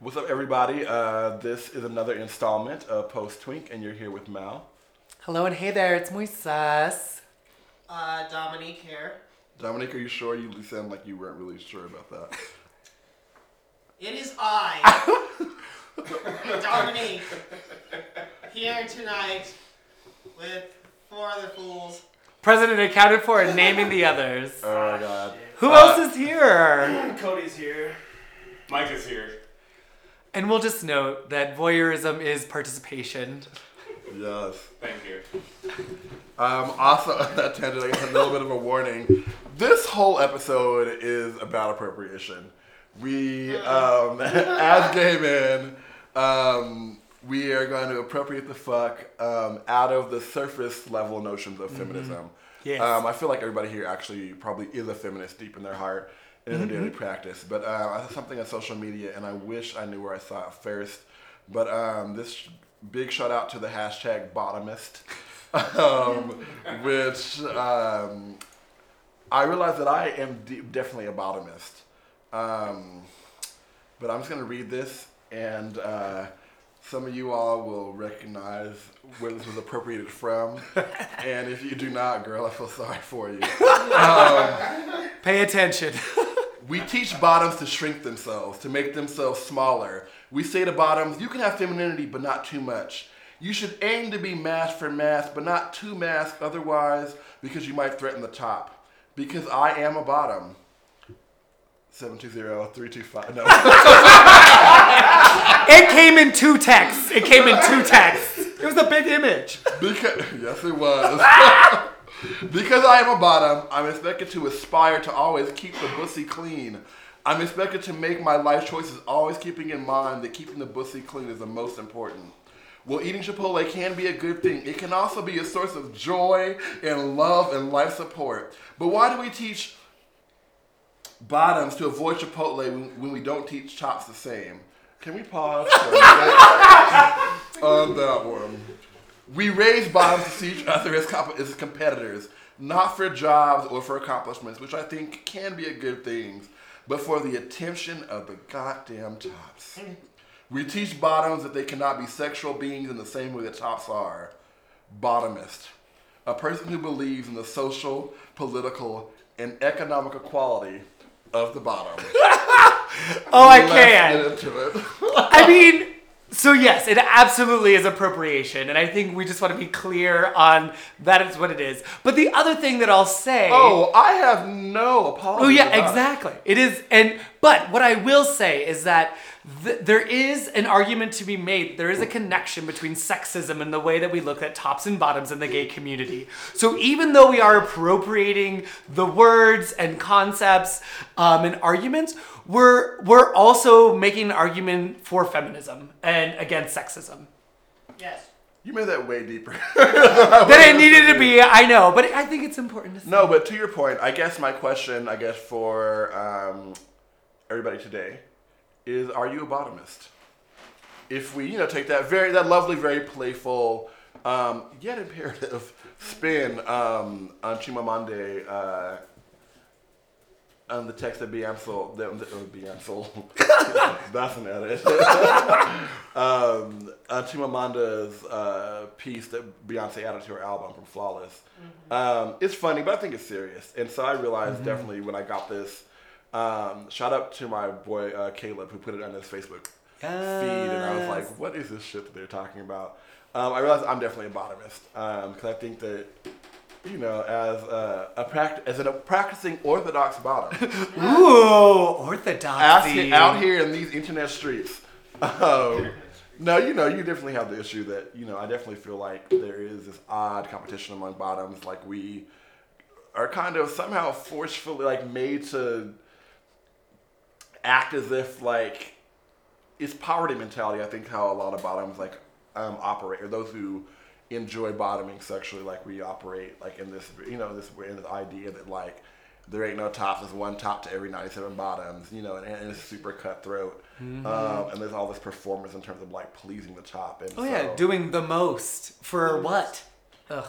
What's up, everybody? Uh, this is another installment of Post Twink, and you're here with Mal. Hello and hey there, it's Moises. Uh, Dominique here. Dominic, are you sure? You sound like you weren't really sure about that. It is I, Dominique, here tonight with four other fools. President accounted for and naming the others. Oh my god. Who Uh, else is here? Cody's here. Mike is here. And we'll just note that voyeurism is participation. Yes. Thank you. Um, also, on that tangent, I guess a little bit of a warning. This whole episode is about appropriation. We, um, as gay men, um, we are going to appropriate the fuck um, out of the surface level notions of feminism. Yes. Um, I feel like everybody here actually probably is a feminist deep in their heart in their daily practice. But uh, I saw something on social media, and I wish I knew where I saw it first. But um, this big shout out to the hashtag bottomist, um, which um, I realize that I am de- definitely a bottomist. Um, but I'm just going to read this, and uh, some of you all will recognize where this was appropriated from. and if you do not, girl, I feel sorry for you. Pay attention. We teach bottoms to shrink themselves, to make themselves smaller. We say to bottoms, you can have femininity, but not too much. You should aim to be mass for mass, but not too mass otherwise, because you might threaten the top. Because I am a bottom. 720-325. No. it came in two texts. It came in two texts. It was a big image. Because, yes, it was. because I am a bottom, I'm expected to aspire to always keep the bussy clean. I'm expected to make my life choices always keeping in mind that keeping the bussy clean is the most important. Well, eating Chipotle can be a good thing. It can also be a source of joy and love and life support. But why do we teach bottoms to avoid Chipotle when, when we don't teach chops the same? Can we pause for a minute on that one? We raise bottoms to see each other as, comp- as competitors, not for jobs or for accomplishments, which I think can be a good thing, but for the attention of the goddamn tops. We teach bottoms that they cannot be sexual beings in the same way that tops are. Bottomist, a person who believes in the social, political, and economic equality of the bottom. Oh, I Let's can. get into it. I mean, so yes, it absolutely is appropriation, and I think we just want to be clear on that is what it is. But the other thing that I'll say. oh, I have no apology. Oh yeah, about it. exactly. It is, and but what I will say is that th- there is an argument to be made. There is a connection between sexism and the way that we look at tops and bottoms in the gay community. So even though we are appropriating the words and concepts um, and arguments, we're we're also making an argument for feminism and against sexism. Yes. You made that way deeper. than it needed to be, I know, but I think it's important to say. no, but to your point, I guess my question, I guess for um, everybody today, is: Are you a bottomist? If we, you know, take that very, that lovely, very playful, um, yet imperative spin um, on Chimamande, uh, on the text of Beyonce, the, the, oh, Beyonce, that's an edit. um, on Chimamanda's uh, piece that Beyonce added to her album from Flawless. Um, it's funny, but I think it's serious. And so I realized definitely when I got this. Um, shout out to my boy uh, Caleb who put it on his Facebook feed, and I was like, "What is this shit that they're talking about?" Um, I realized I'm definitely a bottomist because I think that you know, as a, a pract- as a practicing Orthodox bottom, Ooh, orthodoxy. out here in these internet streets. Um, no, you know, you definitely have the issue that you know. I definitely feel like there is this odd competition among bottoms. Like we are kind of somehow forcefully like made to act as if like it's poverty mentality. I think how a lot of bottoms like um, operate, or those who enjoy bottoming sexually, like we operate, like in this, you know, this in this idea that like there ain't no tops, there's one top to every ninety-seven bottoms, you know, and, and it's super cutthroat, um, and there's all this performance in terms of like pleasing the top. And Oh yeah, doing the most for what? Ugh.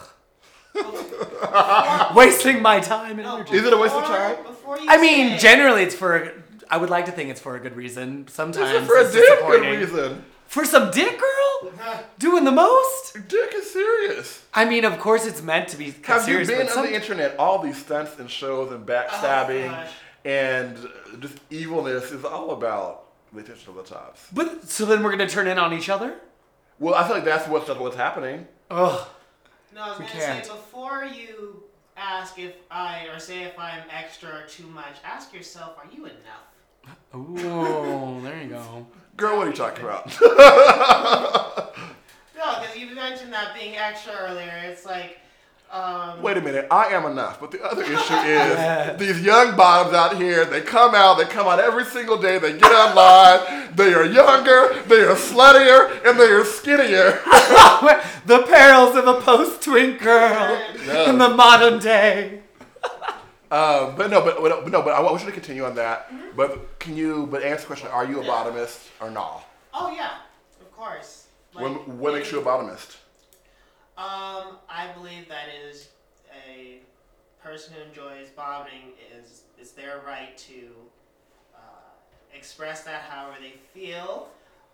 Wasting my time and energy. Is it a waste of time? Before you I mean, say- generally it's for I would like to think it's for a good reason. Sometimes is for a it's dick good disappointing. reason. For some dick girl doing the most. Dick is serious. I mean, of course, it's meant to be Have serious. you been but on some- the internet? All these stunts and shows and oh, backstabbing gosh. and just evilness is all about the attention of the tops. But so then we're gonna turn in on each other? Well, I feel like that's what's what's happening. Ugh. No, I was We gonna can't. say before you ask if I or say if I'm extra or too much, ask yourself, are you enough? Ooh, there you go. Girl, what are you talking about? No, because you mentioned that being extra earlier. It's like, um, Wait a minute, I am enough. But the other issue is these young bottoms out here, they come out, they come out every single day, they get online, they are younger, they are sluttier, and they are skinnier. the perils of a post-twink girl in the modern day. Um, but no, but, but no, but I want you to continue on that. But can you, but answer the question, are you a bottomist or not? oh yeah, of course. Like, What, what makes you a bottomist? Um, I believe that is a person who enjoys bottoming is is their right to uh, express that however they feel,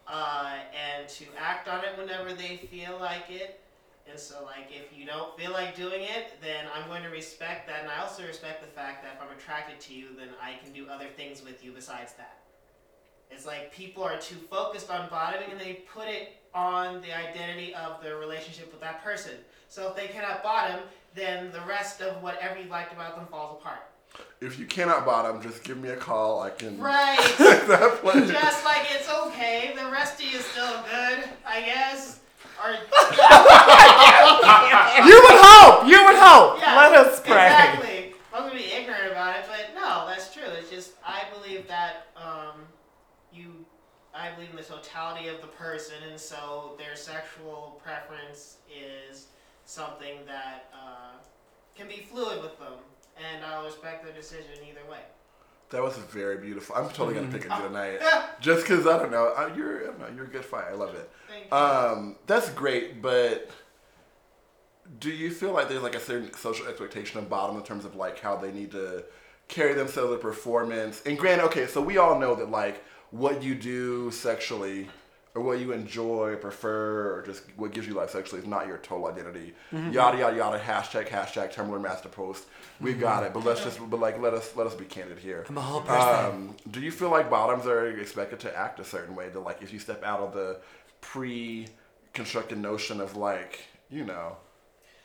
uh, and to act on it whenever they feel like it. And so, like, if you don't feel like doing it, then I'm going to respect that, and I also respect the fact that if I'm attracted to you, then I can do other things with you besides that. It's like people are too focused on bottoming and they put it on the identity of their relationship with that person. So if they cannot bottom, then the rest of whatever you liked about them falls apart. If you cannot bottom, just give me a call. I can Right. take that place. Just like it's okay, the rest of you is still good, I guess. Or You would hope. You would hope. Yeah, Let us pray. Exactly. I'm gonna be ignorant about it, but no, that's true. It's just I believe that um, you, I believe in the totality of the person, and so their sexual preference is something that uh, can be fluid with them, and I'll respect their decision either way. That was very beautiful. I'm totally gonna pick on you tonight, just because I don't know. I, you're, I don't know, you're a good fight. I love it. Thank you. Um, that's great, but do you feel like there's like a certain social expectation of bottom in terms of like how they need to carry themselves in performance? And granted, okay, so we all know that like what you do sexually or what you enjoy, prefer, or just what gives you life sexually is not your total identity. Yada yada yada. Hashtag hashtag Tumblr master post. We got it. But let's just but like let us let us be candid here. I'm a whole person. Um, do you feel like bottoms are expected to act a certain way? That like if you step out of the pre-constructed notion of like you know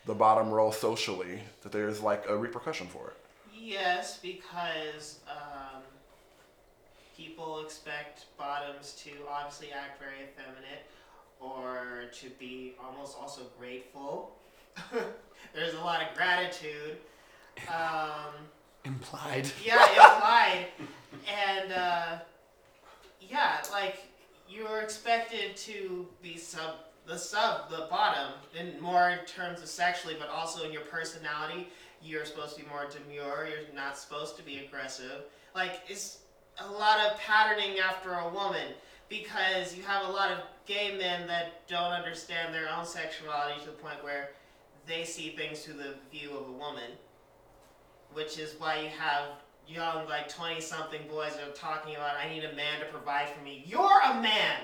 the bottom role socially, that there's like a repercussion for it. Yes, because um, people expect bottoms to obviously act very effeminate or to be almost also grateful. There's a lot of gratitude. Um, Implied. yeah, implied. and uh, yeah, like you're expected to be sub the sub the bottom in more in terms of sexually, but also in your personality. You're supposed to be more demure. You're not supposed to be aggressive. Like it's a lot of patterning after a woman because you have a lot of gay men that don't understand their own sexuality to the point where they see things through the view of a woman which is why you have young, like 20 something boys that are talking about, I need a man to provide for me. You're a man!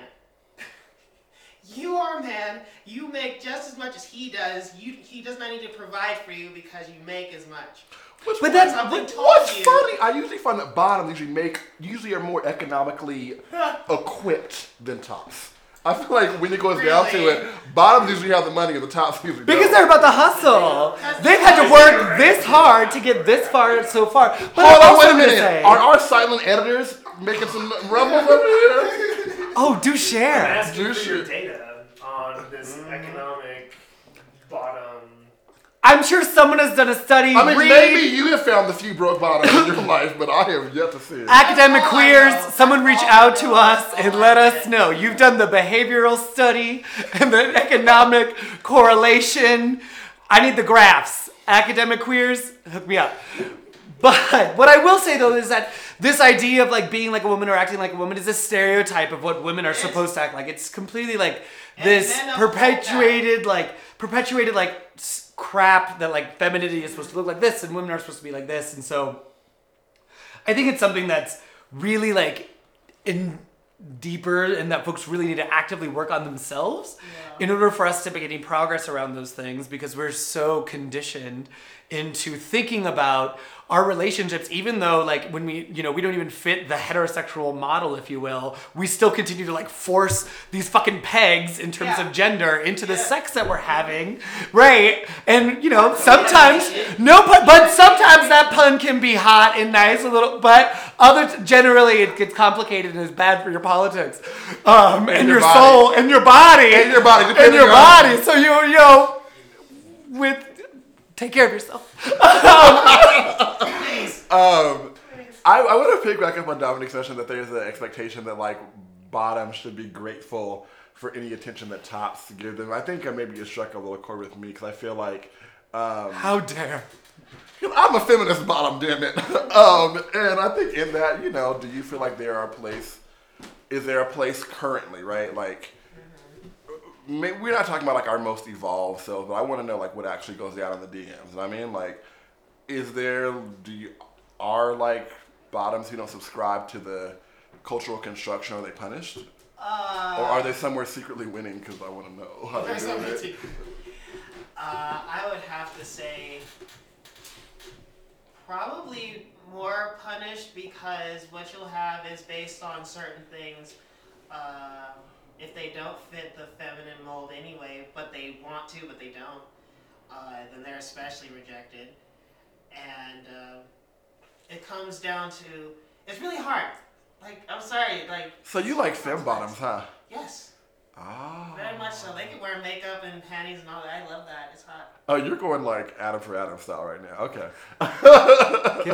You are a man. You make just as much as he does. You, he does not need to provide for you because you make as much. Which But that's- Something But told what's you. funny? I usually find that bottoms usually make usually are more economically equipped than tops. I feel like when it goes down to it, bottoms usually have the money and the tops usually Because don't. Because they're about the hustle. They've had to work this hard to get this far so far. But Hold on, wait a minute. say- Are our silent editors making some rumbles over here? oh, do I'm share. asking Do for your data on this mm. economic bottom. I'm sure someone has done a study. I mean, read maybe you have found the few broke bottoms in your life, but I have yet to see it. academic That's all I queers. Someone reach all out to us and let us know. You've done the behavioral study and the economic correlation. I need the graphs. Academic queers, hook me up. But what I will say though is that this idea of like being like a woman or acting like a woman is a stereotype of what women are Yes. supposed to act like. It's completely like this perpetuated like perpetuated like crap that like femininity is supposed to look like this and women are supposed to be like this and so I think it's something that's really like in deeper and that folks really need to actively work on themselves in order for us to make any progress around those things because we're so conditioned into thinking about our relationships even though like when we you know we don't even fit the heterosexual model if you will we still continue to like force these fucking pegs in terms Yeah. of gender into the sex that we're having right? And you know sometimes no pun, but sometimes that pun can be hot and nice a little but other generally it gets complicated and is bad for your politics um and, your your, soul and your body. And your body, and depending your body. So you you know with take care of yourself Um, I, I want to pick back up on Dominic's mention that there's an expectation that like bottoms should be grateful for any attention that tops give them. I think uh, maybe it struck a little chord with me because I feel like um, how dare I'm a feminist bottom, damn it. um, and I think in that, you know, do you feel like there are a place? Is there a place currently, right? Like, we're not talking about like our most evolved selves, but I want to know like what actually goes down in the DMs. I mean, like, is there? Do you are like bottoms who don't subscribe to the cultural construction? Are they punished, Uh, or are they somewhere secretly winning? Because I want to know how they're There's doing it. Uh, I would have to say probably more punished because what you'll have is based on certain things. Uh, if they don't fit the feminine mold anyway, but they want to, but they don't, uh, then they're especially rejected. And uh, it comes down to it's really hard. Like I'm sorry, like So you like fem bottoms, huh? yes, Ah. very much so. They can wear makeup and panties and all that. I love that. It's hot. Oh, you're going like Adam for Adam style right now. Okay.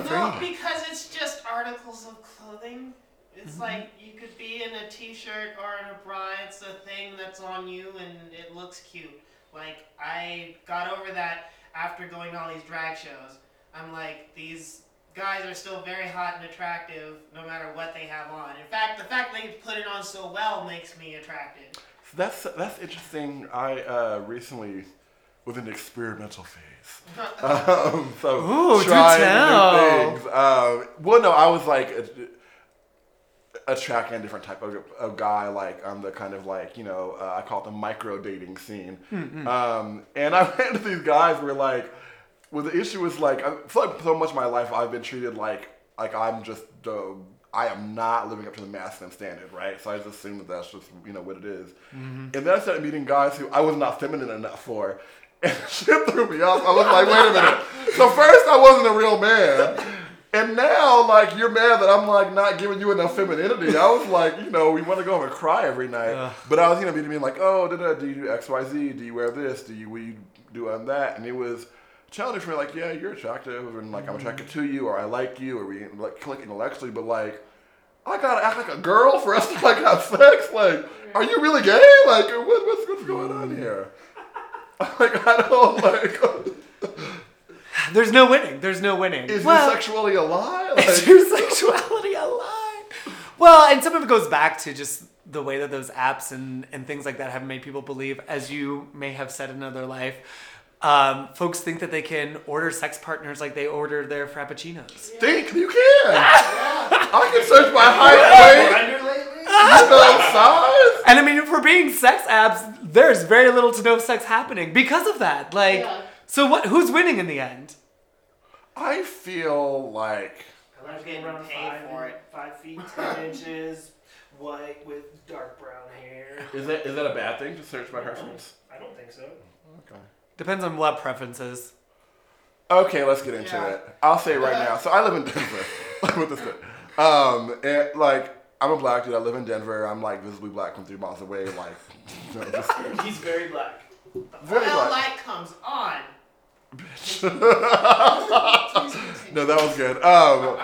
No, because it's just articles of clothing. It's like you could be in a t-shirt or in a bra. It's a thing that's on you and it looks cute. Like I got over that after going to all these drag shows. I'm like these guys are still very hot and attractive no matter what they have on. In fact, the fact they put it on so well makes me attracted. So that's that's interesting. I uh, recently was in the experimental phase. Um, so Ooh, do trying tell. new things. Um, well, no, I was like a- attracting a different type of, of guy. Like I'm the kind of like you know uh, I call it the micro dating scene. Um, and I ran into these guys where like, well, the issue was like I feel like so much of my life I've been treated like like I'm just the I am not living up to the masculine standard, right? So I just assume that that's just you know what it is. And then I started meeting guys who I was not feminine enough for. And shit threw me off. I was like, wait a minute. So first I wasn't a real man. And now, like, you're mad that I'm like not giving you enough femininity. I was like, you know, we want to go home and cry every night. Ugh. But I was, you know, being like, oh, da, da, do you do X, Y, Z? Do you wear this? Do you, will you do um, that? And it was challenging for me, like, yeah, you're attractive, and like I'm attracted to you, or I like you, or we like click intellectually, but like, I gotta act like a girl for us to like have sex. Like, are you really gay? Like, what, what's what's going on here? like, I don't like. There's no winning. There's no winning. Is Well- your sexuality a lie? Is Like, your sexuality a lie? Well, and some of it goes back to just the way that those apps and, and things like that have made people believe, as you may have said in another life, um, folks think that they can order sex partners like they order their frappuccinos. think you can. yeah. I can search by height, weight, Grindr lately? you know, size. And I mean, for being sex apps, there's very little to no sex happening because of that. Like, Yeah. So what? Who's winning in the end? I feel like I like I'm getting around paid five, for it. Five feet ten inches, white with dark brown hair. is that is that a bad thing to search by reference? I don't think so. Okay. Depends on what preferences. Okay, let's get into Yeah. it. I'll say right now. So I live in Denver. Let me this in. Um, and like I'm a black dude. I live in Denver. I'm like visibly black from three miles away. Like, you know, just He's very black. very Well, black. light comes on. No, that was good. Um,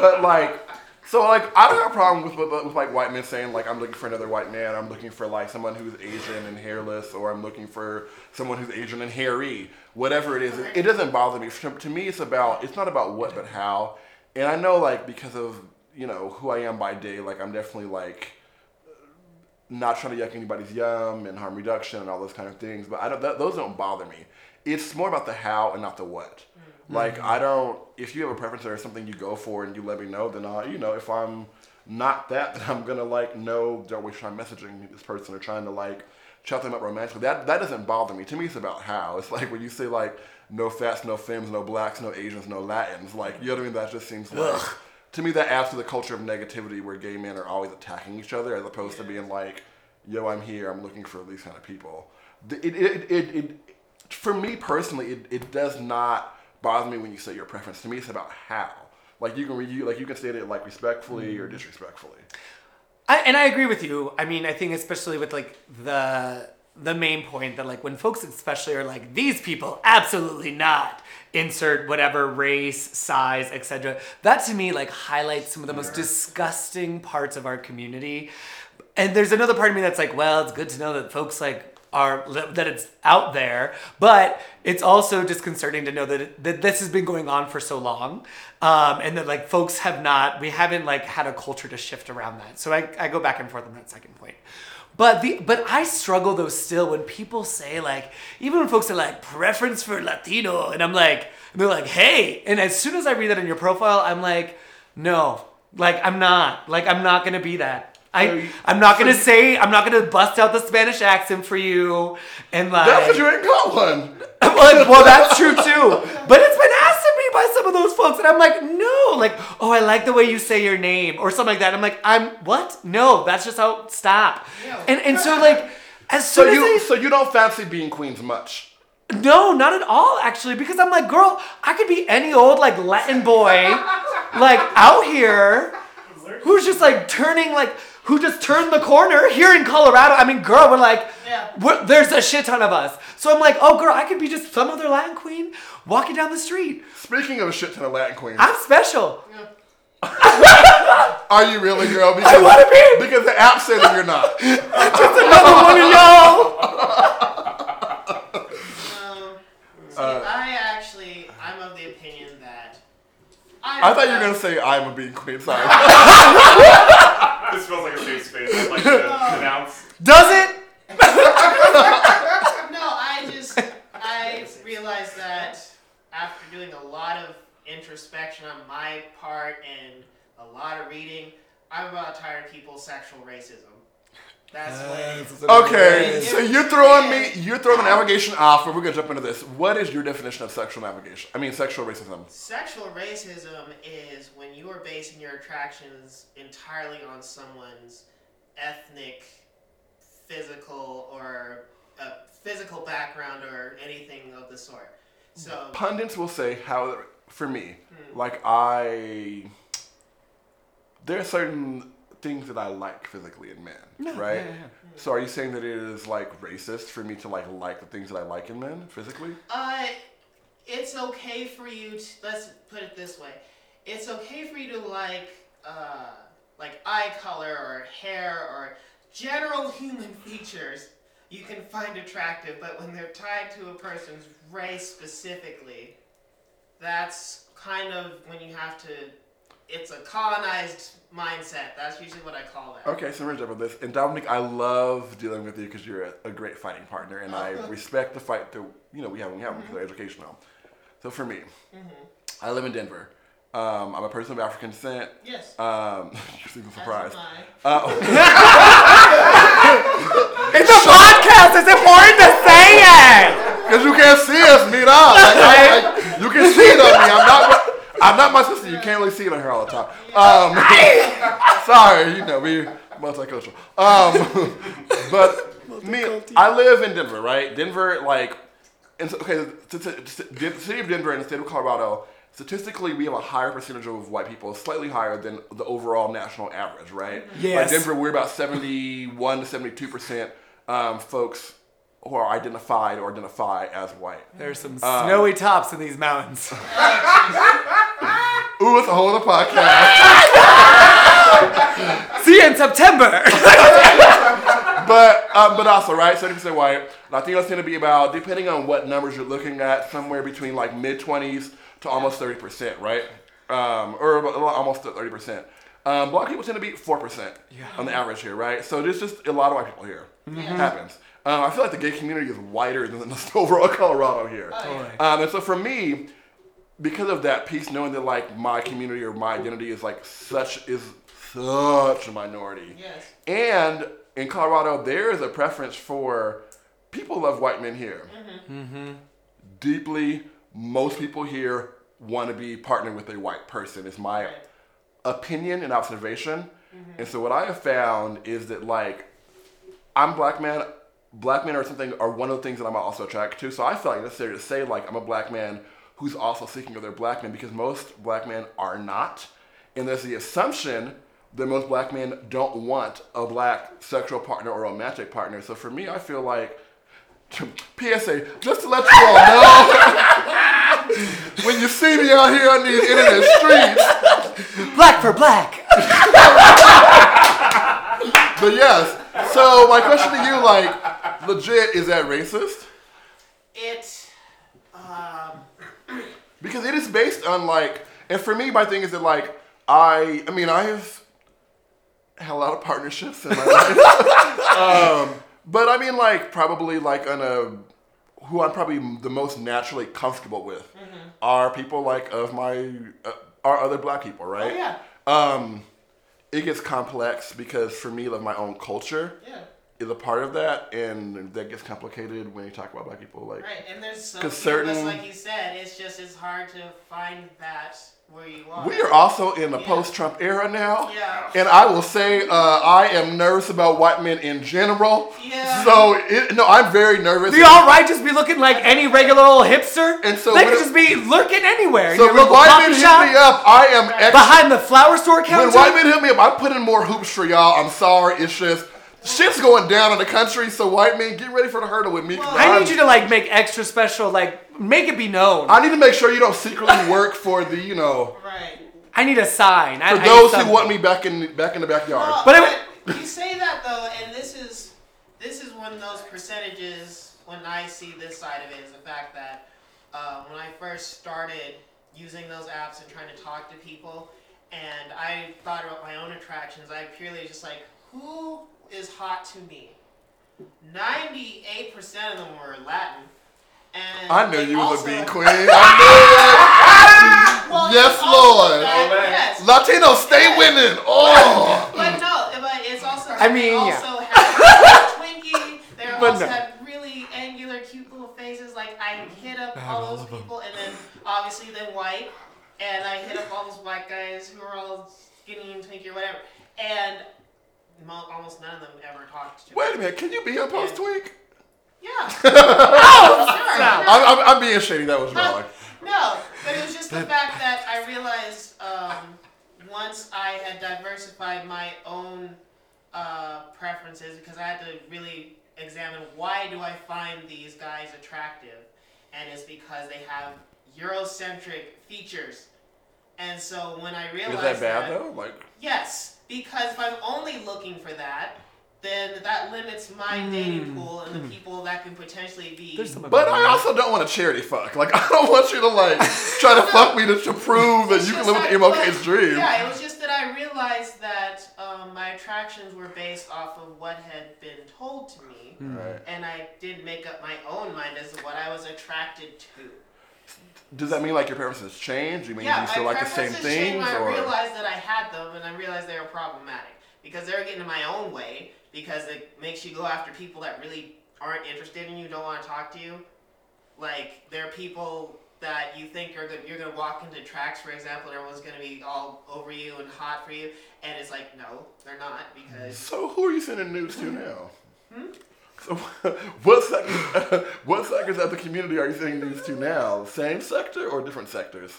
but like, so like, I don't have a problem with, with with like white men saying like I'm looking for another white man. I'm looking for like someone who's Asian and hairless, or I'm looking for someone who's Asian and hairy. Whatever it is, it, it doesn't bother me. To, me, it's about it's not about what but how. And I know like because of you know who I am by day, like I'm definitely like not trying to yuck anybody's yum and harm reduction and all those kind of things. But I don't. Those don't bother me. It's more about the how and not the what. Mm-hmm. Like I don't. If you have a preference or something you go for and you let me know, then I, you know, if I'm not that, then I'm gonna like know. Don't waste time messaging this person or trying to like chat them up romantically. That that doesn't bother me. To me, it's about how. It's like when you say like no fats, no femmes, no blacks, no Asians, no Latins. Like you know what I mean? That just seems like. To me, that adds to the culture of negativity where gay men are always attacking each other as opposed to being like, yo, I'm here, I'm looking for these kind of people. It, it, it, it, for me personally, it, it does not bother me when you say your preference. To me, it's about how. Like you can re- you, like you can state it like respectfully or mm. disrespectfully. I, and I agree with you. I mean, I think especially with like the the main point that like when folks especially are like these people absolutely not insert whatever race size etc that to me like highlights some of the most disgusting parts of our community and there's another part of me that's like well it's good to know that folks like are that it's out there but it's also disconcerting to know that it, that this has been going on for so long um, and that like folks have not we haven't like had a culture to shift around that. So I, I go back and forth on that second point. But the but I struggle though still when people say like even when folks are like preference for Latino and I'm like and they're like hey and as soon as I read that in your profile I'm like no like I'm not like I'm not gonna be that I you- I'm not gonna you- say I'm not gonna bust out the Spanish accent for you and like That's what you ain't got one. well, well, that's true too. But it's been asked of me by some of those folks, and I'm like, no, like, oh, I like the way you say your name or something like that. I'm like, I'm what? No, that's just how. Stop. Yeah. And and so like, as So soon you as so you don't fancy bean queens much. No, not at all actually, because I'm like, girl, I could be any old like Latin boy, like out here, who's just like turning like. Who just turned the corner here in Colorado? I mean, girl, we're like, Yeah. we're, there's a shit ton of us. So I'm like, oh, girl, I could be just some other Latin queen walking down the street. Speaking of a shit ton of Latin queens, I'm special. are you really, girl? Because, I wanna be. Because the app said that you're not. Just another one of y'all. Um, see, Uh, I actually, I'm of the opinion that. I, I thought you were gonna say I'm a bean queen. Sorry. This feels like a safe space. I'd like to announce. Does it? No, I just I realized that after doing a lot of introspection on my part and a lot of reading, I'm about tired of people's sexual racism. That's what. Okay, so you're throwing me, you're throwing the navigation off, but we're gonna jump into this. What is your definition of sexual navigation? I mean, sexual racism. Sexual racism is when you are basing your attractions entirely on someone's ethnic, physical, or uh, physical background or anything of the sort. So Pundits will say how, for me, like I, there are certain things that I like physically in men, right? So are you saying that it is like racist for me to like like the things that I like in men physically? Uh, it's okay for you to let's put it this way. It's okay for you to like uh like eye color or hair or general human features you can find attractive, but when they're tied to a person's race specifically, that's kind of when you have to it's a colonized mindset. That's usually what I call that. Okay, so we're gonna jump into this. And Dominic, I love dealing with you because you're a, a great fighting partner, and I respect the fight that you know we have when we have because they're educational. So for me, I live in Denver. Um, I'm a person of African descent. Yes. Um, you seem surprised. am I. Uh, It's a podcast. It's important to say it. Because you can't see us meet up. Like, like, you can see it on me. I'm not. I'm not my sister. You can't really see it on her all the time. Um, sorry, you know we multicultural. Um, but me, I live in Denver, right? Denver, like, and so, okay, the, the, the city of Denver and the state of Colorado. Statistically, we have a higher percentage of white people, slightly higher than the overall national average, right? Yes. Like Denver, we're about 71 to 72 percent um, folks who are identified or identify as white. There's some snowy tops in these mountains. Ooh, it's a whole other podcast. See you in September. but um, but also, right, 70% white. Latinos tend to be about, depending on what numbers you're looking at, somewhere between like mid 20s to almost 30%, right? Um, or almost 30%. Um, black people tend to be 4% yeah. on the average here, right? So there's just a lot of white people here. Happens. Um, I feel like the gay community is whiter than the overall Colorado here. Oh, Totally. Um, and so for me, because of that piece, knowing that like my community or my identity is like such is such a minority. Yes. And in Colorado, there is a preference for people love white men here. Mhm. Deeply, most people here want to be partnered with a white person. Is my Right. opinion and observation. And so what I have found is that like I'm black man. Black men are something are one of the things that I'm also attracted to. So I feel like necessary to say like I'm a black man who's also seeking other black men because most black men are not. And there's the assumption that most black men don't want a black sexual partner or a romantic partner. So for me, I feel like PSA, just to let you all know, when you see me out here on these internet streets, Black for black. but yes. So my question to you, like, legit, is that racist? It. Um, Because it is based on like, and for me, my thing is that like, I, I mean, I have had a lot of partnerships in my life, um, but I mean, like, probably like on a, who I'm probably the most naturally comfortable with, are people like of my, uh, are other black people, right? oh yeah. Um, it gets complex because for me, like my own culture Yeah. Is a part of that, and that gets complicated when you talk about black people. Like, Right, and there's some 'Cause certain... certain- like you said, it's just it's hard to find that where you are. we are also in the Yeah. post-Trump era now. Yeah. And I will say, uh, I am nervous about white men in general. Yeah. So, it, no, I'm very nervous. The all right just be looking like any regular old hipster. And so they when could just be lurking anywhere. so your when local white coffee men shop, hit me up, I am extra. behind the flower store counter. When white men hit me up, I put in more hoops for y'all. I'm sorry. It's just shit's going down in the country. So white men, get ready for the hurdle with me. Well, I need you to like make extra special, like make it be known. I need to make sure you don't secretly work for the, you know, Right. I need a sign. For I those something. who want me back in back in the backyard. Well, But it- but you say that though, and this is this is one of those percentages when I see this side of it is the fact that uh, when I first started using those apps and trying to talk to people, and I thought about my own attractions, I purely just like who is hot to me. Ninety-eight percent of them were Latin. And I knew you was also- a bean queen. I Well, Yes, Lord. that- Amen. yes. knew it. Latinos stay winning. Oh. But no, but it's also. I mean, they yeah. also have Twinkie. They But also no. have really angular, cute little faces. Like I hit up all those people, and then obviously then white, and I hit up all those black guys who are all skinny and Twinkie or whatever, and mo- almost none of them ever talked to. Wait a minute, can you be a post tweak? Yeah. oh, sure. I'm, I'm, I'm being shady. That was wrong. No, but it was just the fact that I realized um, once I had diversified my own uh, preferences, because I had to really examine why do I find these guys attractive, and it's because they have Eurocentric features. And so when I realized Is that bad though? Like, Yes, because if I'm only looking for that, then that limits my dating pool and the people that can potentially be. But I also don't want a charity fuck. Like, I don't want you to like try to fuck me to, to prove that you can just live with that- MLK's but- dream. Yeah, it was just that I realized that um, my attractions were based off of what had been told to me, hmm. Right. and I did make up my own mind as to what I was attracted to. Does that mean like your preferences change? You mean yeah, you still like the same preferences changed things, when I realized that I had them, and I realized they were problematic because they were getting in my own way because it makes you go after people that really aren't interested in you, don't want to talk to you. Like there are people that you think are good, you're gonna walk into Tracks, for example, and everyone's gonna be all over you and hot for you, and it's like no, they're not because so who are you sending news to now? Hmm? So what sectors, what sectors of the community are you sending these to now? Same sector or different sectors?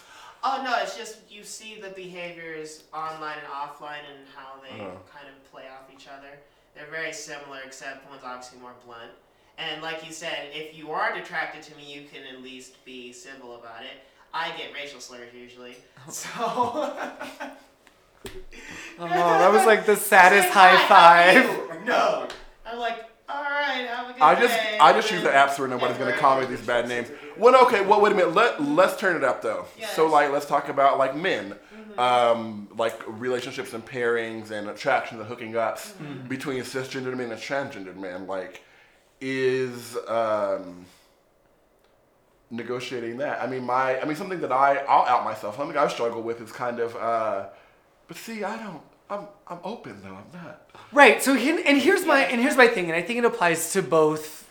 Oh no, it's just you see the behaviors online and offline and how they Uh-huh. kind of play off each other. They're very similar, except one's obviously more blunt. And like you said, if you aren't attracted to me, you can at least be civil about it. I get racial slurs usually, so. Oh, that was like the saddest Say, high "Hi, how are five. No. I'm like, all right, have a good I just day. I just use the apps where nobody's gonna call me these bad names. Well, okay. Well, wait a minute. Let let's turn it up though. So like, let's talk about like men, Mm-hmm. um, like relationships and pairings and attractions and hooking ups Mm-hmm. between cisgendered men and transgendered men. Like, is um, negotiating that. I mean, my I mean something that I I'll out myself. Something I struggle with is kind of. uh But see, I don't. I'm I'm open though. I'm not. Right. So he, and here's my and here's my thing, and I think it applies to both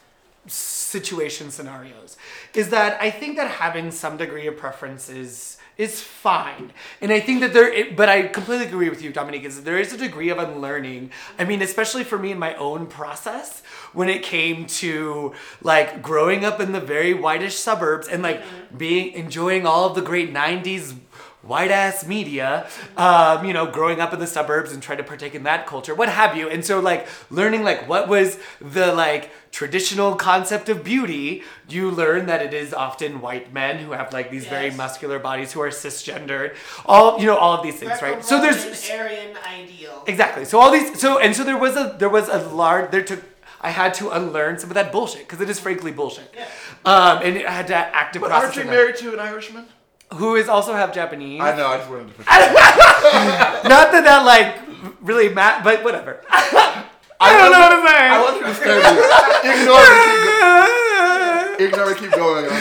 situation scenarios. Is that I think that having some degree of preference is is fine, and I think that there. It, but I completely agree with you, Dominique. Is that there is a degree of unlearning. I mean, especially for me in my own process when it came to like growing up in the very whitish suburbs and like mm-hmm. being enjoying all of the great '90s white ass media, um, you know, growing up in the suburbs and trying to partake in that culture, what have you. And so, like, learning like what was the like traditional concept of beauty, you learn that it is often white men who have like these very muscular bodies who are cisgendered, all you know, all of these things, right? So there's Roman Aryan ideal. Exactly. So all these so and so there was a there was a large there took I had to unlearn some of that bullshit because it is frankly bullshit. Yeah. Um, and I had to active But aren't you processing that. married to an Irishman? Who is also half Japanese. I know. I just wanted to. Put Not that that like really mat, but whatever. I don't know what I'm saying. I to stare me. Ignore me. Keep, go- ignore me. Keep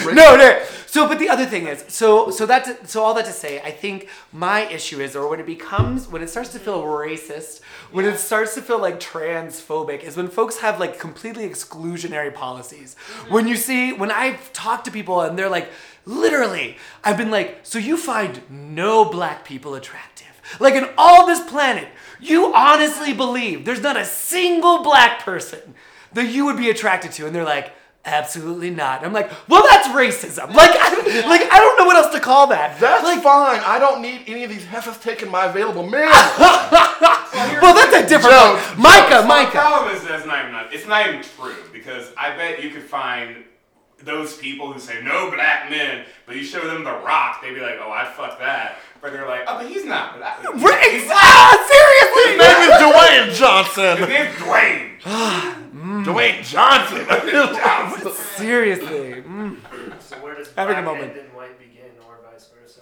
going. No, no. So, but the other thing is, so, so that, so all that to say, I think my issue is, or when it becomes, when it starts to feel racist, when it starts to feel like transphobic, is when folks have like completely exclusionary policies. Mm-hmm. When you see, when I've talked to people and they're like, literally, I've been like, so you find no black people attractive, like in all this planet, you honestly believe there's not a single black person that you would be attracted to, and they're like. Absolutely not. I'm like, well, that's racism. Like, I, like I don't know what else to call that. That's like, fine. I don't need any of these heifers taking my available men. well, that's a different Joke, one. Micah, So the Micah. problem is that's not even it's not even true because I bet you could find those people who say no black men, but you show them The Rock, they'd be like, oh, I'd fuck that. But they're like, oh, but he's not black. He's, Right, he's ah, His seriously. name is Dwayne His Johnson. name's Dwayne. Dwayne Johnson. Johnson. Seriously. Mm. So where does Having a black moment. end and white begin, or vice versa?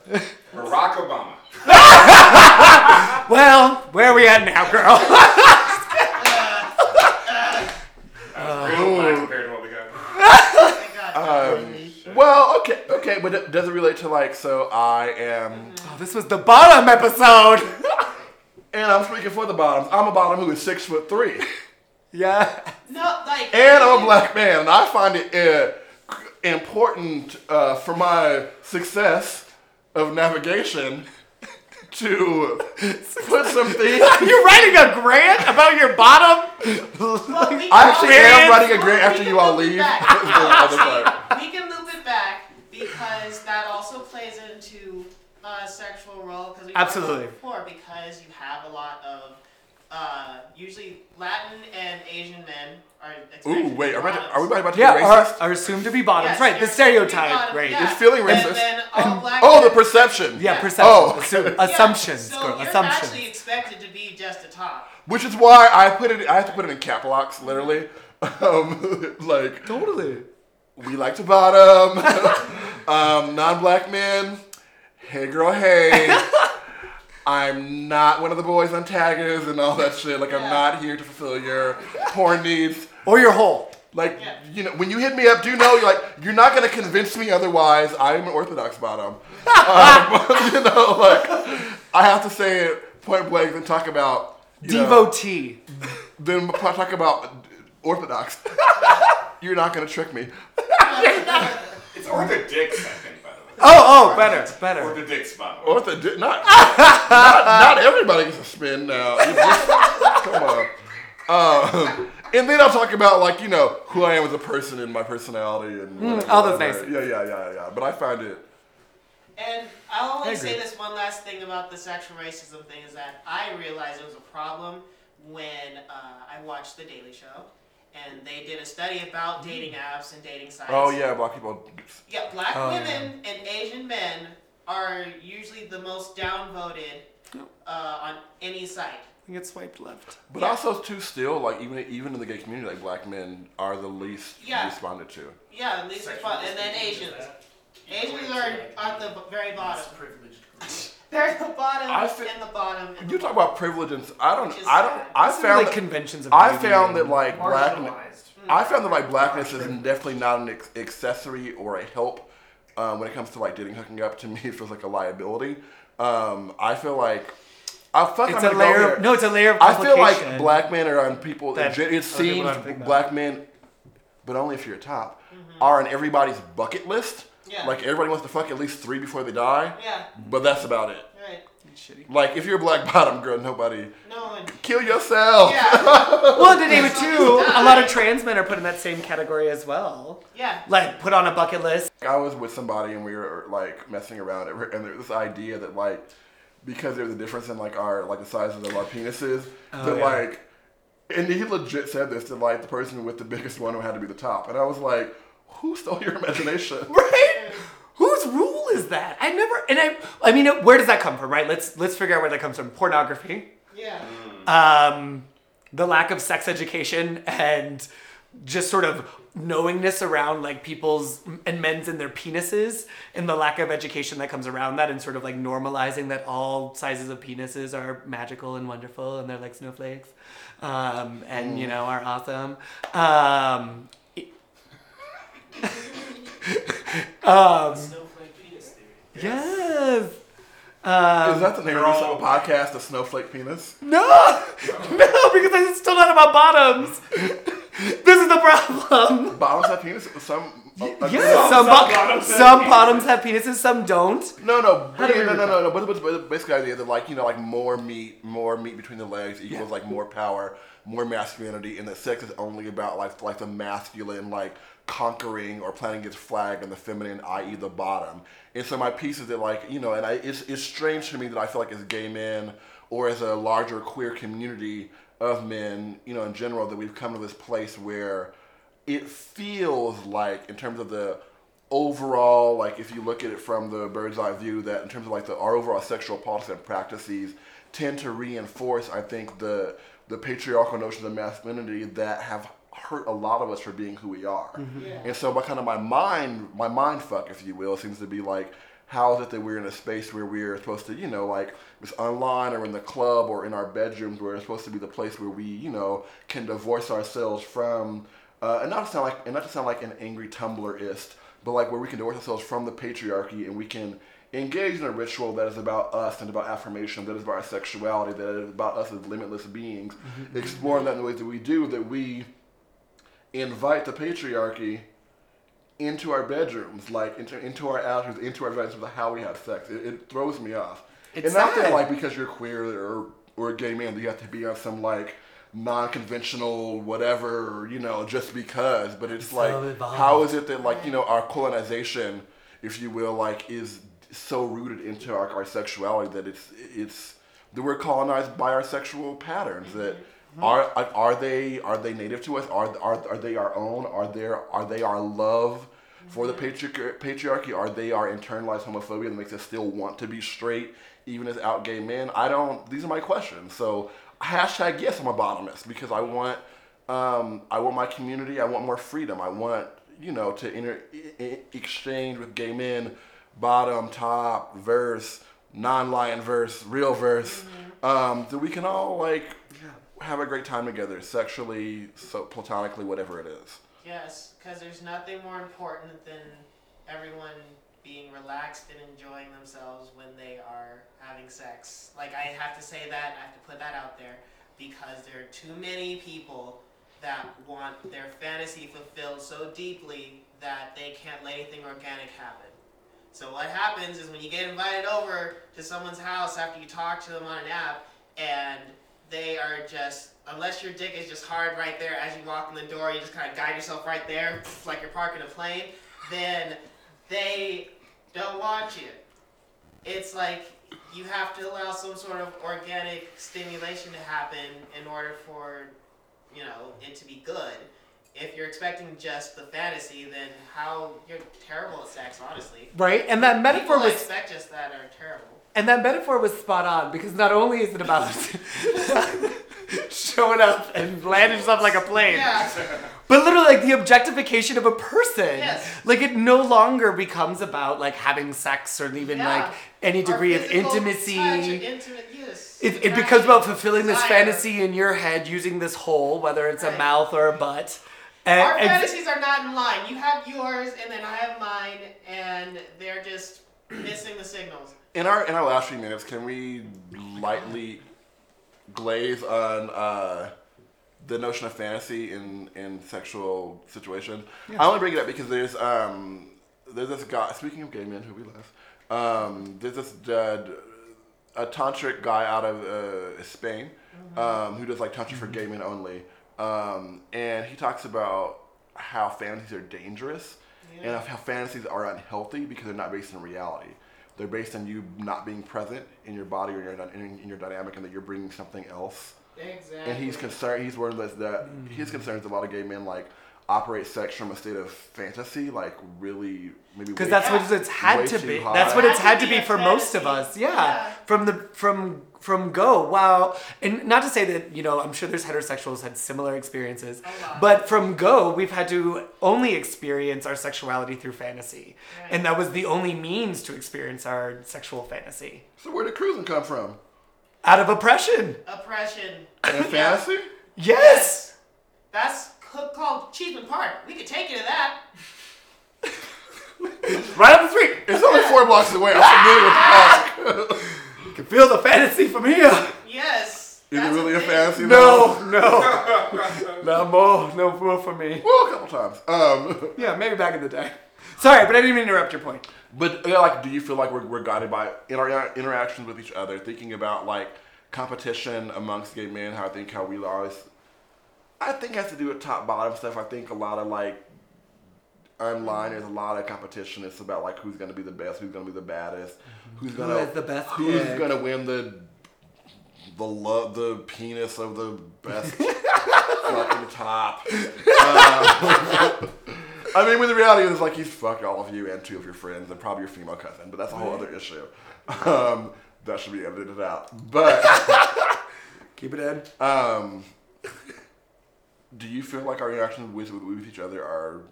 Barack Obama. Well, where are we at now, girl? That's real black compared to what we got. Thank God. Um, well, okay, okay, but it- does it relate to like? So I am, oh, this was the bottom episode. and I'm speaking for the bottoms. I'm a bottom who is six foot three, yeah. No, like. and I'm a black man, and I find it uh, important uh, for my success of navigation to put some things. You're writing a grant about your bottom? Well, we I actually am writing a grant after you all leave. That's the other part. we can loop it back because that also plays into uh, sexual role because we talked about Absolutely. before because you have a lot of uh, usually Latin and Asian men are expected Ooh, to wait, be are we, bottoms. are we about to Yeah, get are, racist? are assumed to be bottoms. Yes, right, the you're expected to be stereotype. bottom, Right. yeah. It's feeling racist. And then all black Oh, the perception. Yeah, Yeah. perception. Oh. Assume- Yeah, assumptions, So girl. you're Assumptions. actually expected to be just a top. Which is why I put it. I have to put it in cap locks, literally. Um, like Totally. we like to bottom. um, non-black men. Hey, girl. Hey. I'm not one of the boys on taggers and all that shit. Like I'm not here to fulfill your porn needs. Or your hole. Like Yeah. you know, when you hit me up, do you know you're like you're not gonna convince me otherwise. I am an orthodox bottom. um, you know, like I have to say it point blank and talk about know, Devotee. then talk about orthodox. You're not gonna trick me. It's orthodix, I think, by the way. Oh, oh, better, It's better. Orthodix, by the way. Ortho, not, not not everybody gets a spin now. Just- come on. Um, and then I'll talk about like you know who I am as a person and my personality and whatever, oh, that's whatever. nice. Yeah, yeah, yeah, yeah. But I find it. And I'll only I say this one last thing about the sexual racism thing is that I realized it was a problem when uh, I watched The Daily Show, and they did a study about dating apps and dating sites. Oh yeah, black people. Yeah, black Oh, women and Asian men are usually the most downvoted uh, on any site. You get swiped left. But Yeah. also too, still like even even in the gay community, like black men are the least Yeah. responded to. Yeah, at least Sexual and then distinctions Asians. that Asians are at the very bottom. less privileged group. They're the bottom I fe- and the bottom. And You the talk bottom. about privilege and I don't. I don't. I This is found like that, conventions of I beauty found that and- like black. Marginalized. I found that like blackness is definitely not an ex- accessory or a help um, when it comes to like dating hooking up, to me it feels like a liability. Um, I feel like I fuck. It's I'm a gonna go layer. there. Of, no, it's a layer of I feel like complication. black men are on people. That It, it other people seems don't think about. black men, but only if you're a top, are on everybody's bucket list. Yeah. Like everybody wants to fuck at least three before they die, Yeah, but that's about it. right. Shitty. Like if you're a black bottom girl, nobody No one. kill yourself. Yeah, Well, to name it too, long as you a lot of trans men are put in that same category as well. yeah. Like put on a bucket list. I was with somebody and we were like messing around and there's this idea that like because there's a difference in like our like the sizes of our penises Oh, that yeah. like and he legit said this to like the person with the biggest one who had to be the top and I was like who stole your imagination Right? Whose rule is that? I never and I I mean where does that come from, right? Let's let's figure out where that comes from. Pornography. Yeah. Um the lack of sex education and just sort of knowingness around like people's and men's and their penises and the lack of education that comes around that and sort of like normalizing that all sizes of penises are magical and wonderful and they're like snowflakes um, and you know are awesome um, um, Snowflake penis theory. yes um, is that the name of they're this little podcast the snowflake penis no no because it's still not about bottoms this is the problem bottoms have penis some uh, Yes, some- some, bo- bottoms some penises. bottoms have penises, some don't. No, no, How do no, no, no, no. But, but, but basically, the idea that like you know, like more meat, more meat between the legs equals like more power, more masculinity, and that sex is only about like like the masculine, like conquering or planting its flag, and the feminine, i.e., the bottom. And so my piece is that like you know, and I, it's it's strange to me that I feel like as gay men or as a larger queer community of men, you know, in general, that we've come to this place where it feels like in terms of the overall like if you look at it from the bird's eye view that in terms of like the our overall sexual policies and practices tend to reinforce i think the the patriarchal notions of masculinity that have hurt a lot of us for being who we are. Yeah. and so my kind of my mind my mind fuck if you will seems to be like how is it that we're in a space where we're supposed to you know like it's online or in the club or in our bedrooms where it's supposed to be the place where we you know can divorce ourselves from uh, and not to sound like and not to sound like an angry Tumblrist, but like where we can divorce ourselves from the patriarchy and we can engage in a ritual that is about us and about affirmation, that is about our sexuality, that is about us as limitless beings, exploring that in the ways that we do, that we invite the patriarchy into our bedrooms, like into into our attitudes, into our bedrooms of how we have sex. It, it throws me off. It's and not that like because you're queer or or a gay man that you have to be on some like non-conventional whatever, or, you know, just because. But it's like, how is it that like you know our colonization, if you will, like is so rooted into our, our sexuality that it's it's that we're colonized by our sexual patterns that. Are are they are they native to us? Are, are are they our own? Are there are they our love for the patriarchy? Patriarchy? Are they our internalized homophobia that makes us still want to be straight even as out gay men? I don't. These are my questions. So hashtag yes, I'm a bottomist because I want um, I want my community. I want more freedom. I want you know to inter- i- exchange with gay men, bottom, top, verse, non-lion verse, real verse. Um, that we can all like have a great time together, sexually, so platonically, whatever it is. Yes, because there's nothing more important than everyone being relaxed and enjoying themselves when they are having sex. Like, I have to say that, I have to put that out there, because there are too many people that want their fantasy fulfilled so deeply that they can't let anything organic happen. So, what happens is when you get invited over to someone's house after you talk to them on an app, and they are just unless your dick is just hard right there as you walk in the door, you just kind of guide yourself right there, like you're parking a plane. Then they don't want you. It's like you have to allow some sort of organic stimulation to happen in order for you know it to be good. If you're expecting just the fantasy, then how you're terrible at sex, honestly. Right? And that metaphor People was expect just that are terrible. And that metaphor was spot on because not only is it about showing up and landing yourself like a plane, Yeah. but literally like the objectification of a person. Yes. Like it no longer becomes about like having sex or even Yeah. like any degree of intimacy. intimate use. It, it becomes about fulfilling this fantasy in your head using this hole, whether it's a mouth or a butt. And, Our and- fantasies are not in line. You have yours, and then I have mine, and they're just missing the signals. In our in our last few minutes, can we lightly glaze on uh, the notion of fantasy in in sexual situation? I only bring it up because there's um there's this guy. Speaking of gay men, who we love, um, there's this uh, a tantric guy out of uh, Spain um, who does like tantra for gay men only, um, and he talks about how fantasies are dangerous and how fantasies are unhealthy because they're not based in reality. They're based on you not being present in your body or in your, in, in your dynamic, and that you're bringing something else. Exactly. And he's concerned. He's one of those that his concerns. A lot of gay men like operate sex from a state of fantasy, like really maybe because way- that's what it's had to be. high. That's what it's had had to to be be a for most of us. Yeah. Yeah. From the from from go. Wow. And not to say that you know I'm sure there's heterosexuals had similar experiences, A but from go we've had to only experience our sexuality through fantasy, Right. and that was the only means to experience our sexual fantasy So where did cruising come from? out of oppression. Oppression. And fantasy? Yes. That's c- called Cheeseman Park. We could take you to that. Right up the street. It's only four blocks away. I'm familiar with the park. You can feel the fantasy from here. Yes. Is it really a thing. fantasy? No, no, no more, no more for me. Well, a couple times. Um, Yeah, maybe back in the day. Sorry, but I didn't mean to interrupt your point. but yeah, like, do you feel like we're, we're guided by in our interactions with each other, thinking about like competition amongst gay men? How I think how we always, I think it has to do with top bottom stuff. I think a lot of like online there's a lot of competition. It's about like who's gonna be the best, who's gonna be the baddest, who's gonna has the best who's pick? gonna win the the love the penis of the best fucking top. Um, I mean, when the reality is like he's fucked all of you and two of your friends and probably your female cousin, but that's a whole other issue. Um, that should be edited out. But Keep it in. um, do you feel like our interactions with, with, with each other are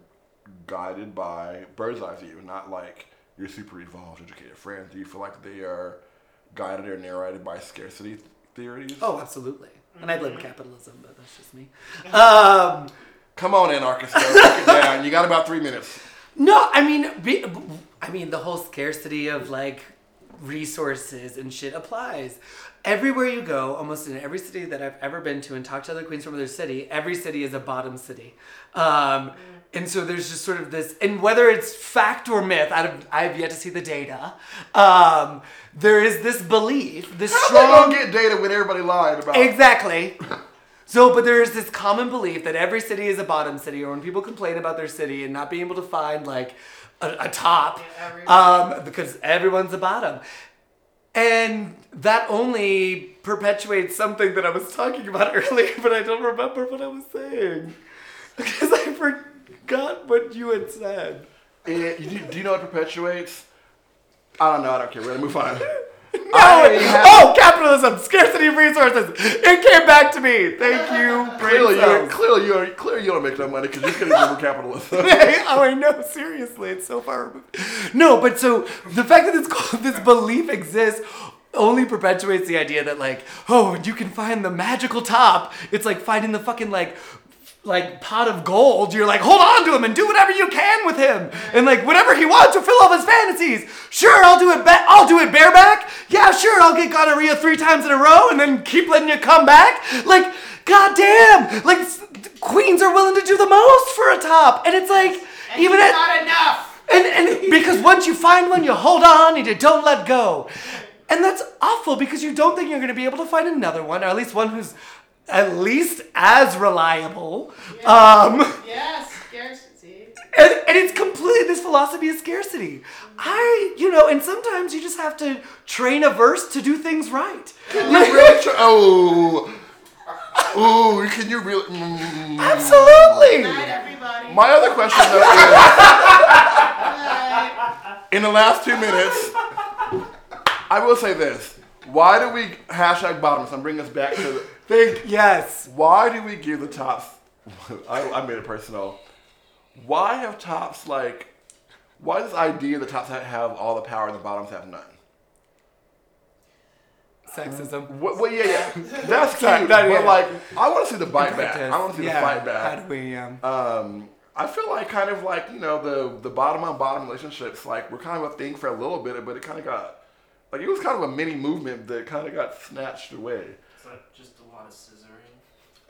guided by bird's eye view, not like your super evolved, educated friends? Do you feel like they are guided or narrated by scarcity theories? Oh, absolutely. And I blame capitalism, but that's just me. Um, Come on, anarchist, break it down. You got about three minutes. no, I mean, be, I mean, the whole scarcity of like resources and shit applies. Everywhere you go, almost in every city that I've ever been to and talked to other queens from other city, every city is a bottom city. Um, and so there's just sort of this, and whether it's fact or myth, I have, I have yet to see the data. Um, there is this belief, this How strong. they gonna get data when everybody lied about? Exactly. So, but there's this common belief that every city is a bottom city, or when people complain about their city and not being able to find like a, a top, Yeah, every- um, because everyone's a bottom. And that only perpetuates something that I was talking about earlier, but I don't remember what I was saying. Because I forgot what you had said. Eh, you- do you know what perpetuates? I don't know. I don't care. We're gonna move on. No! Oh, capitalism, scarcity of resources. It came back to me. Thank you, Clearly, you're, clearly, you're, clearly, you don't make no money because you're getting over capitalism. oh, I know. Seriously, it's so far removed. No, but so the fact that this this belief exists only perpetuates the idea that like, oh, you can find the magical top. It's like finding the fucking like like pot of gold. You're like, hold on to him and do whatever you can with him, and like whatever he wants to fill all his fantasies. Sure, I'll do it. Ba- I'll do it bareback. Yeah, sure, I'll get gonorrhea three times in a row and then keep letting you come back. Like, goddamn, like s- queens are willing to do the most for a top, and it's like And even at not enough. and, and because once you find one, you hold on and you don't let go. And that's awful because you don't think you're going to be able to find another one, or at least one who's at least as reliable. Um, Yes, scarcity. and, and it's completely this philosophy of scarcity. I, you know, and sometimes you just have to train a verse to do things right. Can you really? Try, oh, oh, can you really? Mm. Absolutely. Good night, everybody. My other question though Good night. is, in the last two minutes, I will say this: Why do we hashtag bottoms? I'm bringing us back to. The, Think yes. why do we give the tops? I, I made it personal. Why have tops like? Why this idea that tops have all the power and the bottoms have none? sexism. What, well, yeah, yeah, that's Sorry, cute. no, yeah. But like, I want to see the bite back. I want to see Yeah, the fight How back. do we? Um, Um, I feel like kind of like you know the the bottom on bottom relationships like were kind of a thing for a little bit, but it kind of got like it was kind of a mini movement that kind of got snatched away. It's like just a lot of scissoring.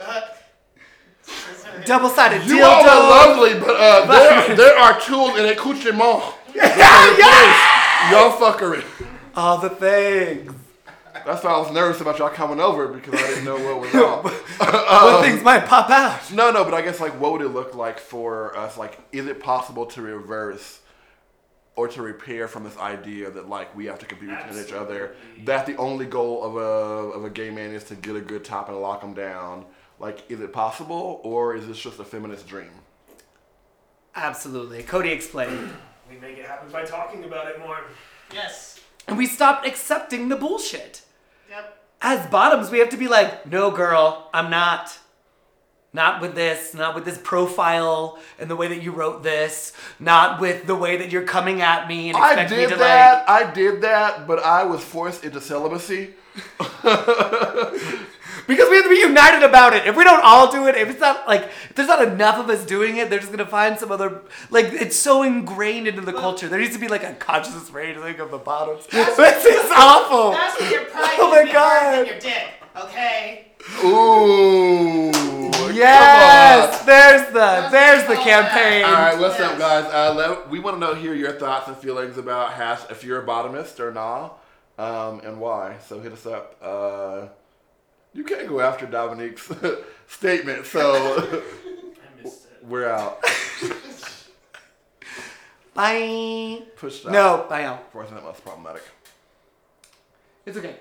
Uh, double-sided You all are lovely, but uh, there, there are tools in accoutrement. Y'all fuckery. All the things. That's why I was nervous about y'all coming over because I didn't know what was up. what things might pop out? No, no, but I guess like what would it look like for us? Like, is it possible to reverse or to repair from this idea that like we have to compete with each other? Absolutely. That the only goal of a of a gay man is to get a good top and lock him down. Like, is it possible, or is this just a feminist dream? Absolutely. Cody explained. We make it happen by talking about it more. yes. And we stopped accepting the bullshit. Yep. As bottoms, we have to be like, no, girl, I'm not. Not with this, not with this profile and the way that you wrote this, not with the way that you're coming at me and I expect me did to that. I did that, but I was forced into celibacy. like because we have to be united about it. If we don't all do it, if it's not like if there's not enough of us doing it, they're just gonna find some other like it's so ingrained into the culture. There needs to be like a conscious raising of the bottoms. This is awful. That's what your pride Oh is my God. hard than your dick. Okay. Ooh. Yes, come there's the there's the campaign. All right, what's up, guys? Uh, let, we want to know hear your thoughts and feelings about hash if you're a bottomist or not, um, and why. So hit us up. Uh, you can't go after Dominique's statement, so I missed it. we're out. Bye. Push that. No, bye. out. Forcing that was problematic. It's okay.